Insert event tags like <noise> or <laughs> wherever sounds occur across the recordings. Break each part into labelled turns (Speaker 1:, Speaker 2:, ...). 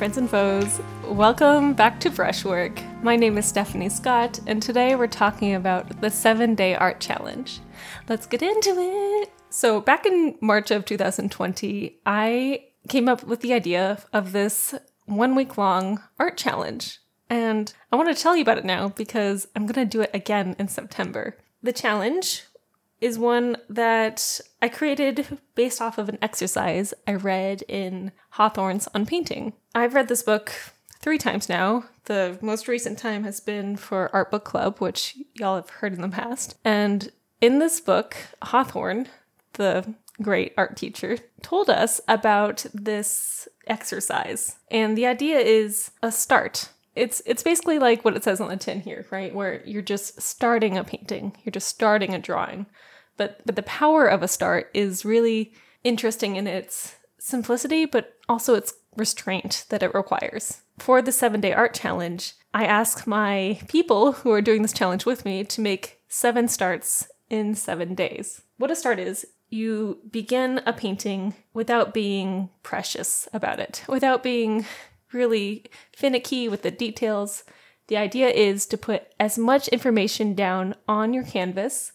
Speaker 1: Friends and foes. Welcome back to Brushwork. My name is Stephanie Scott, and today we're talking about the seven day art challenge. Let's get into it. So, back in March of 2020, I came up with the idea of this one week long art challenge. And I want to tell you about it now because I'm going to do it again in September. The challenge is one that I created based off of an exercise I read in Hawthorne's On Painting. I've read this book three times now. The most recent time has been for Art Book Club, which y'all have heard in the past. And in this book, Hawthorne, the great art teacher, told us about this exercise. And the idea is a start. It's it's basically like what it says on the tin here, right? Where you're just starting a painting, you're just starting a drawing. But but the power of a start is really interesting in its simplicity, but also its restraint that it requires. For the 7-day art challenge, I ask my people who are doing this challenge with me to make 7 starts in 7 days. What a start is you begin a painting without being precious about it, without being really finicky with the details. The idea is to put as much information down on your canvas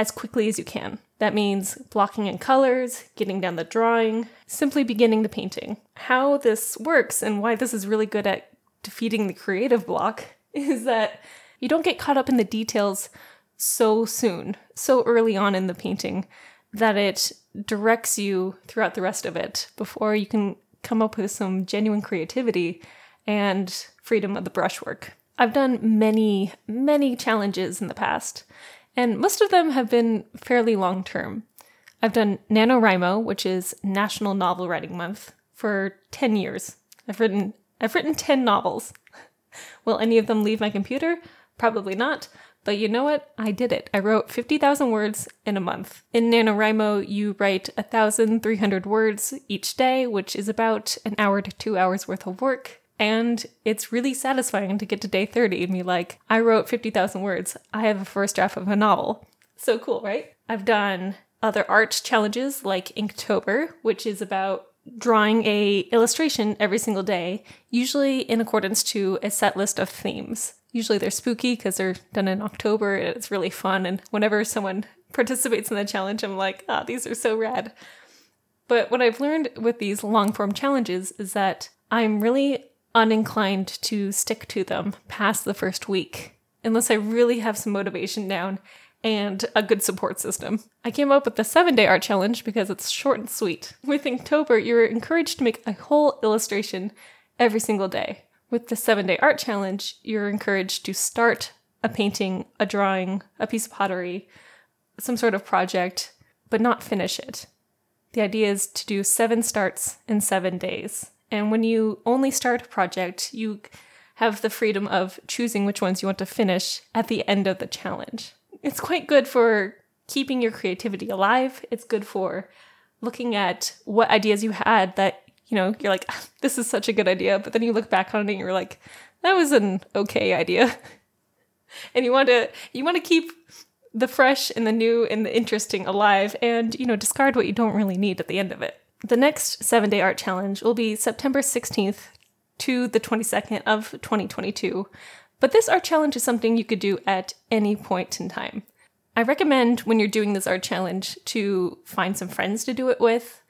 Speaker 1: as quickly as you can. That means blocking in colors, getting down the drawing, simply beginning the painting. How this works and why this is really good at defeating the creative block <laughs> is that you don't get caught up in the details so soon, so early on in the painting, that it directs you throughout the rest of it before you can come up with some genuine creativity and freedom of the brushwork. I've done many, many challenges in the past, and most of them have been fairly long term. I've done NaNoWriMo, which is National Novel Writing Month, for 10 years. I've written I've written 10 novels. <laughs> Will any of them leave my computer? Probably not, but you know what? I did it. I wrote 50,000 words in a month. In NaNoWriMo, you write 1,300 words each day, which is about an hour to two hours worth of work. And it's really satisfying to get to day 30 and be like, I wrote 50,000 words. I have a first draft of a novel. So cool, right? I've done other art challenges like Inktober, which is about drawing a illustration every single day, usually in accordance to a set list of themes. Usually they're spooky because they're done in October and it's really fun. And whenever someone <laughs> participates in the challenge, I'm like, ah, oh, these are so rad. But what I've learned with these long form challenges is that I'm really uninclined to stick to them past the first week unless I really have some motivation down and a good support system. I came up with the seven day art challenge because it's short and sweet. With Inktober, you're encouraged to make a whole illustration every single day. With the seven day art challenge, you're encouraged to start a painting, a drawing, a piece of pottery, some sort of project, but not finish it. The idea is to do seven starts in seven days. And when you only start a project, you have the freedom of choosing which ones you want to finish at the end of the challenge. It's quite good for keeping your creativity alive. It's good for looking at what ideas you had that you know, you're like, ah, this is such a good idea, but then you look back on it and you're like, that was an okay idea. <laughs> and you want to you want to keep the fresh and the new and the interesting alive and, you know, discard what you don't really need at the end of it. The next 7-day art challenge will be September 16th to the 22nd of 2022. But this art challenge is something you could do at any point in time. I recommend when you're doing this art challenge to find some friends to do it with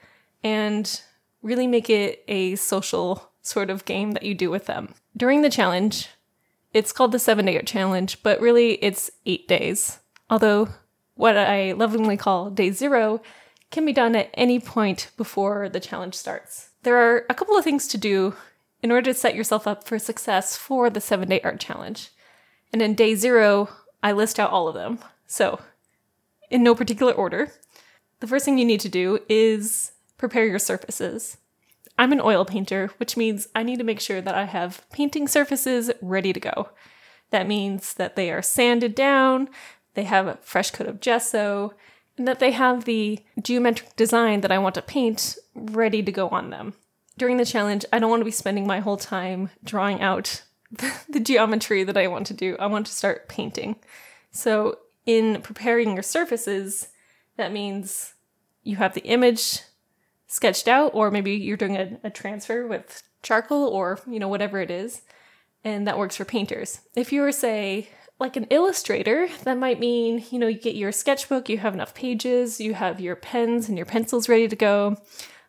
Speaker 1: and really make it a social sort of game that you do with them. During the challenge, it's called the seven day art challenge, but really it's eight days. Although, what I lovingly call day zero can be done at any point before the challenge starts. There are a couple of things to do in order to set yourself up for success for the seven day art challenge. And in day zero, I list out all of them. So, in no particular order, the first thing you need to do is prepare your surfaces. I'm an oil painter, which means I need to make sure that I have painting surfaces ready to go. That means that they are sanded down, they have a fresh coat of gesso, that they have the geometric design that I want to paint ready to go on them. During the challenge, I don't want to be spending my whole time drawing out <laughs> the geometry that I want to do. I want to start painting. So, in preparing your surfaces, that means you have the image sketched out, or maybe you're doing a, a transfer with charcoal or, you know, whatever it is. And that works for painters. If you were, say, like an illustrator, that might mean, you know, you get your sketchbook, you have enough pages, you have your pens and your pencils ready to go.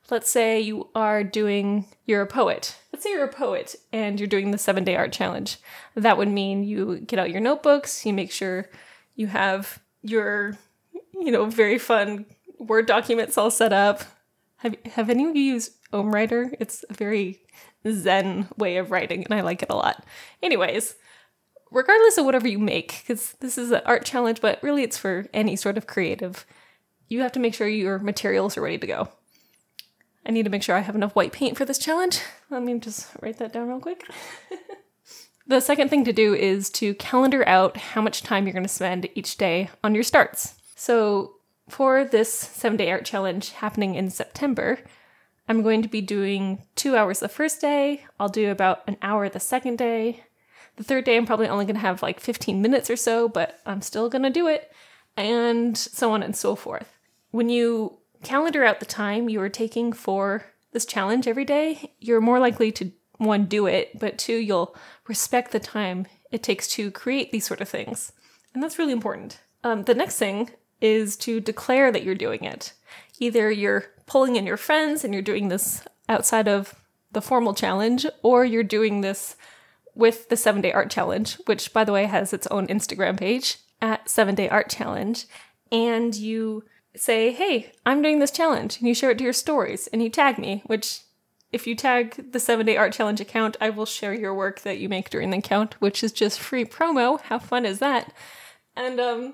Speaker 1: Let's say you are doing, you're a poet. Let's say you're a poet and you're doing the seven day art challenge. That would mean you get out your notebooks, you make sure you have your, you know, very fun Word documents all set up. Have, have any of you used OmmWriter? It's a very zen way of writing and I like it a lot. Anyways, regardless of whatever you make, because this is an art challenge, but really it's for any sort of creative, you have to make sure your materials are ready to go. I need to make sure I have enough white paint for this challenge. Let me just write that down real quick. <laughs> the second thing to do is to calendar out how much time you're going to spend each day on your starts. So, for this seven day art challenge happening in September, I'm going to be doing two hours the first day, I'll do about an hour the second day, the third day, I'm probably only going to have like 15 minutes or so, but I'm still going to do it, and so on and so forth. When you calendar out the time you are taking for this challenge every day, you're more likely to one, do it, but two, you'll respect the time it takes to create these sort of things. And that's really important. Um, the next thing is to declare that you're doing it. Either you're pulling in your friends and you're doing this outside of the formal challenge, or you're doing this with the seven day art challenge, which by the way has its own Instagram page at seven day art challenge. And you say, Hey, I'm doing this challenge. And you share it to your stories and you tag me, which if you tag the seven day art challenge account, I will share your work that you make during the account, which is just free promo. How fun is that? And um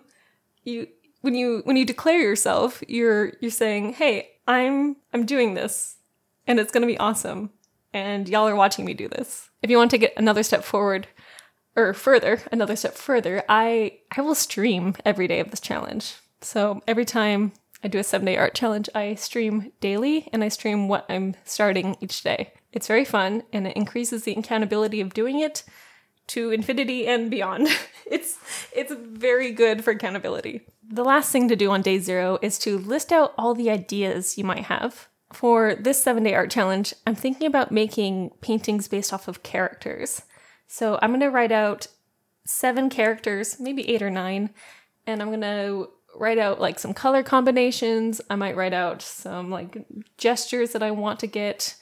Speaker 1: you when you when you declare yourself, you're you're saying, Hey, I'm I'm doing this and it's gonna be awesome and y'all are watching me do this. If you want to get another step forward or further, another step further, I I will stream every day of this challenge. So every time I do a 7-day art challenge, I stream daily and I stream what I'm starting each day. It's very fun and it increases the accountability of doing it to infinity and beyond. <laughs> it's it's very good for accountability. The last thing to do on day 0 is to list out all the ideas you might have for this seven day art challenge, I'm thinking about making paintings based off of characters. So I'm going to write out seven characters, maybe eight or nine, and I'm going to write out like some color combinations. I might write out some like gestures that I want to get.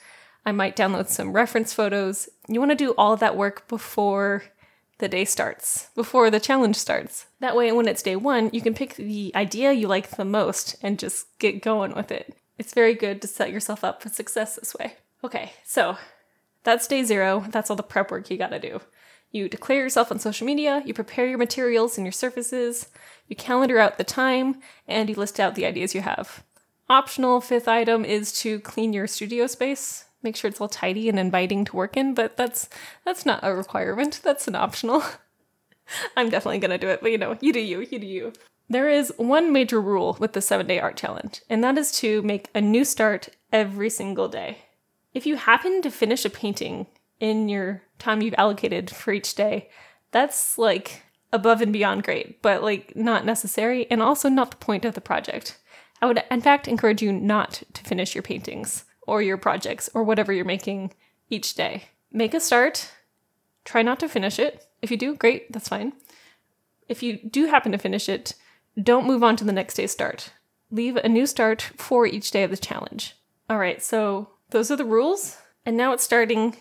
Speaker 1: I might download some reference photos. You want to do all that work before the day starts, before the challenge starts. That way, when it's day one, you can pick the idea you like the most and just get going with it. It's very good to set yourself up for success this way. Okay, so that's day zero. That's all the prep work you gotta do. You declare yourself on social media, you prepare your materials and your surfaces, you calendar out the time, and you list out the ideas you have. Optional fifth item is to clean your studio space. Make sure it's all tidy and inviting to work in, but that's that's not a requirement. That's an optional. <laughs> I'm definitely gonna do it, but you know, you do you, you do you. There is one major rule with the seven day art challenge, and that is to make a new start every single day. If you happen to finish a painting in your time you've allocated for each day, that's like above and beyond great, but like not necessary and also not the point of the project. I would, in fact, encourage you not to finish your paintings or your projects or whatever you're making each day. Make a start, try not to finish it. If you do, great, that's fine. If you do happen to finish it, don't move on to the next day's start. Leave a new start for each day of the challenge. All right, so those are the rules. And now it's starting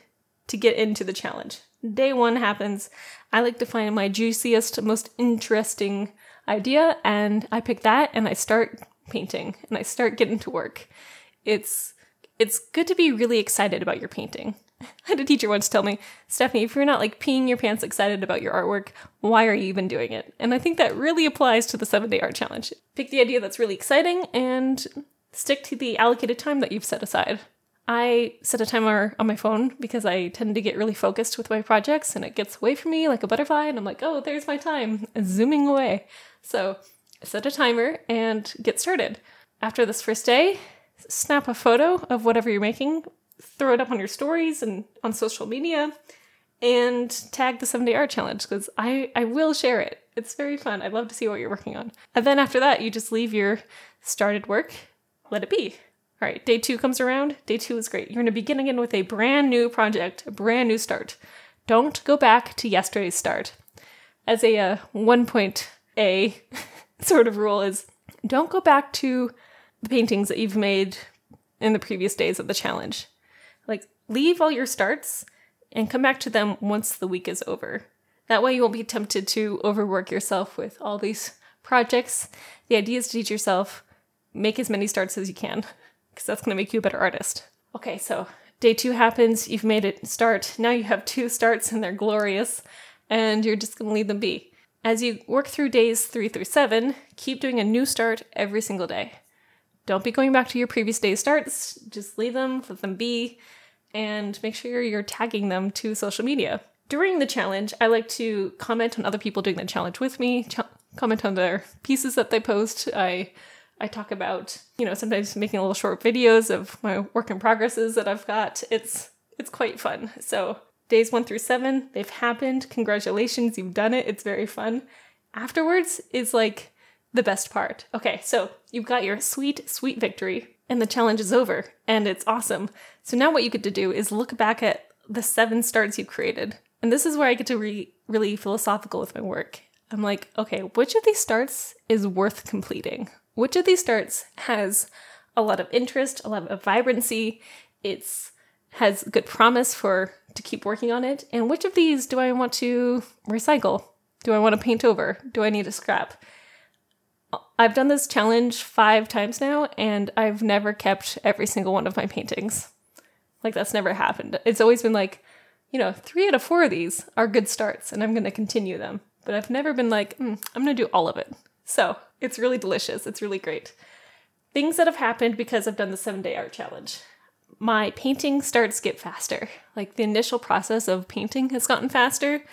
Speaker 1: to get into the challenge. Day one happens. I like to find my juiciest, most interesting idea, and I pick that and I start painting and I start getting to work. It's it's good to be really excited about your painting. I <laughs> had a teacher once tell me, Stephanie, if you're not like peeing your pants excited about your artwork, why are you even doing it? And I think that really applies to the seven day art challenge. Pick the idea that's really exciting and stick to the allocated time that you've set aside. I set a timer on my phone because I tend to get really focused with my projects and it gets away from me like a butterfly, and I'm like, oh, there's my time, zooming away. So set a timer and get started. After this first day, snap a photo of whatever you're making throw it up on your stories and on social media and tag the 7 day art challenge because I, I will share it. It's very fun. I'd love to see what you're working on. And then after that, you just leave your started work, let it be. All right, day two comes around. Day two is great. You're going to begin again with a brand new project, a brand new start. Don't go back to yesterday's start. As a uh, one point A <laughs> sort of rule is don't go back to the paintings that you've made in the previous days of the challenge. Like, leave all your starts and come back to them once the week is over. That way, you won't be tempted to overwork yourself with all these projects. The idea is to teach yourself make as many starts as you can, because that's going to make you a better artist. Okay, so day two happens, you've made it start. Now you have two starts and they're glorious, and you're just going to leave them be. As you work through days three through seven, keep doing a new start every single day. Don't be going back to your previous day's starts, just leave them, let them be, and make sure you're tagging them to social media. During the challenge, I like to comment on other people doing the challenge with me, ch- comment on their pieces that they post. I I talk about, you know, sometimes making little short videos of my work in progresses that I've got. It's it's quite fun. So days one through seven, they've happened. Congratulations, you've done it. It's very fun. Afterwards is like the best part. Okay, so you've got your sweet, sweet victory, and the challenge is over, and it's awesome. So now what you get to do is look back at the seven starts you created. And this is where I get to be really philosophical with my work. I'm like, okay, which of these starts is worth completing? Which of these starts has a lot of interest, a lot of vibrancy, it's has good promise for to keep working on it, and which of these do I want to recycle? Do I want to paint over? Do I need to scrap? I've done this challenge five times now, and I've never kept every single one of my paintings. Like, that's never happened. It's always been like, you know, three out of four of these are good starts, and I'm going to continue them. But I've never been like, mm, I'm going to do all of it. So it's really delicious. It's really great. Things that have happened because I've done the seven day art challenge. My painting starts get faster. Like the initial process of painting has gotten faster.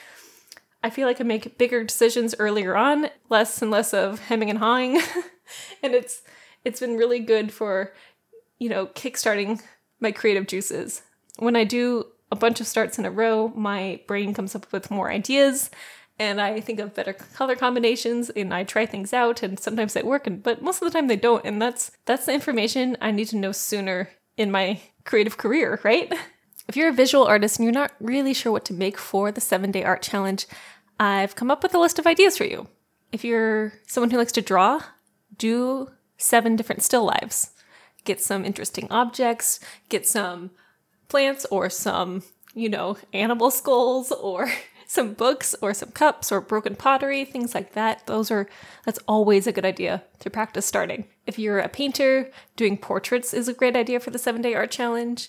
Speaker 1: I feel like I make bigger decisions earlier on, less and less of hemming and hawing. <laughs> and it's it's been really good for, you know, kickstarting my creative juices. When I do a bunch of starts in a row, my brain comes up with more ideas and I think of better color combinations and I try things out and sometimes they work and but most of the time they don't and that's that's the information I need to know sooner in my creative career, right? <laughs> If you're a visual artist and you're not really sure what to make for the 7-day art challenge, I've come up with a list of ideas for you. If you're someone who likes to draw, do 7 different still lives. Get some interesting objects, get some plants or some, you know, animal skulls or <laughs> some books or some cups or broken pottery, things like that. Those are that's always a good idea to practice starting. If you're a painter, doing portraits is a great idea for the 7-day art challenge.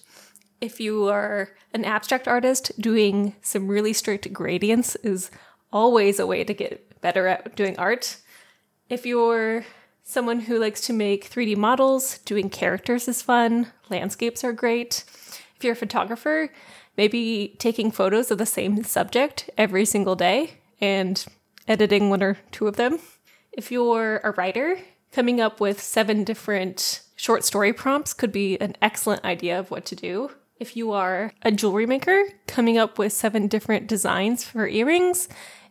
Speaker 1: If you are an abstract artist, doing some really strict gradients is always a way to get better at doing art. If you're someone who likes to make 3D models, doing characters is fun. Landscapes are great. If you're a photographer, maybe taking photos of the same subject every single day and editing one or two of them. If you're a writer, coming up with seven different short story prompts could be an excellent idea of what to do. If you are a jewelry maker, coming up with seven different designs for earrings.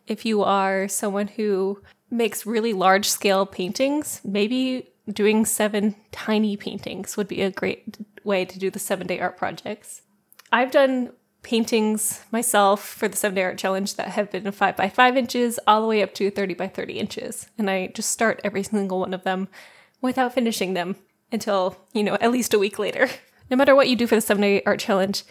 Speaker 1: If you are someone who makes really large scale paintings, maybe doing seven tiny paintings would be a great way to do the seven day art projects. I've done paintings myself for the seven day art challenge that have been five by five inches all the way up to 30 by 30 inches. And I just start every single one of them without finishing them until, you know, at least a week later. <laughs> No matter what you do for the seven day art challenge,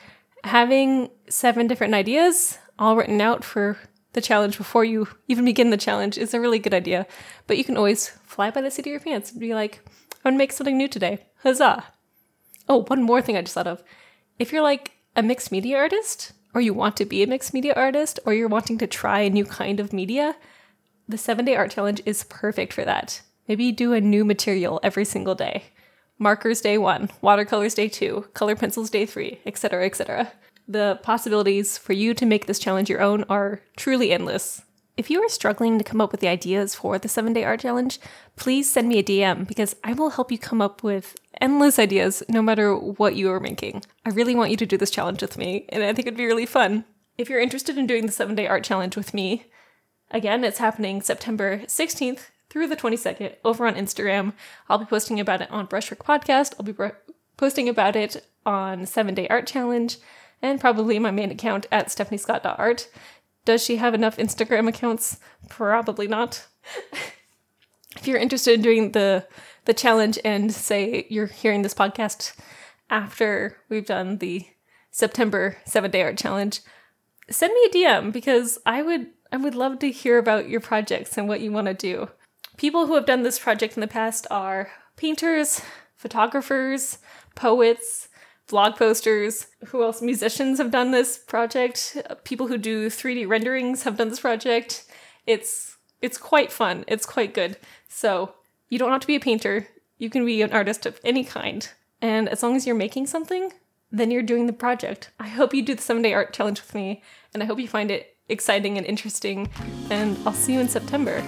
Speaker 1: having seven different ideas all written out for the challenge before you even begin the challenge is a really good idea. But you can always fly by the seat of your pants and be like, I'm gonna make something new today. Huzzah! Oh, one more thing I just thought of. If you're like a mixed media artist, or you want to be a mixed media artist, or you're wanting to try a new kind of media, the seven day art challenge is perfect for that. Maybe do a new material every single day. Markers day one, watercolors day two, color pencils day three, etc., etc. The possibilities for you to make this challenge your own are truly endless. If you are struggling to come up with the ideas for the seven day art challenge, please send me a DM because I will help you come up with endless ideas no matter what you are making. I really want you to do this challenge with me, and I think it'd be really fun. If you're interested in doing the seven day art challenge with me, again, it's happening September 16th through the 22nd over on Instagram. I'll be posting about it on Brushwork Podcast. I'll be posting about it on 7 Day Art Challenge and probably my main account at stephaniescott.art. Does she have enough Instagram accounts? Probably not. <laughs> if you're interested in doing the the challenge and say you're hearing this podcast after we've done the September 7 Day Art Challenge, send me a DM because I would I would love to hear about your projects and what you want to do. People who have done this project in the past are painters, photographers, poets, blog posters. Who else? Musicians have done this project. People who do 3D renderings have done this project. It's it's quite fun. It's quite good. So, you don't have to be a painter. You can be an artist of any kind. And as long as you're making something, then you're doing the project. I hope you do the 7 day art challenge with me, and I hope you find it exciting and interesting. And I'll see you in September.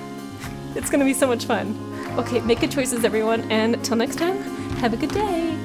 Speaker 1: It's gonna be so much fun. Okay, make good choices, everyone, and till next time, have a good day.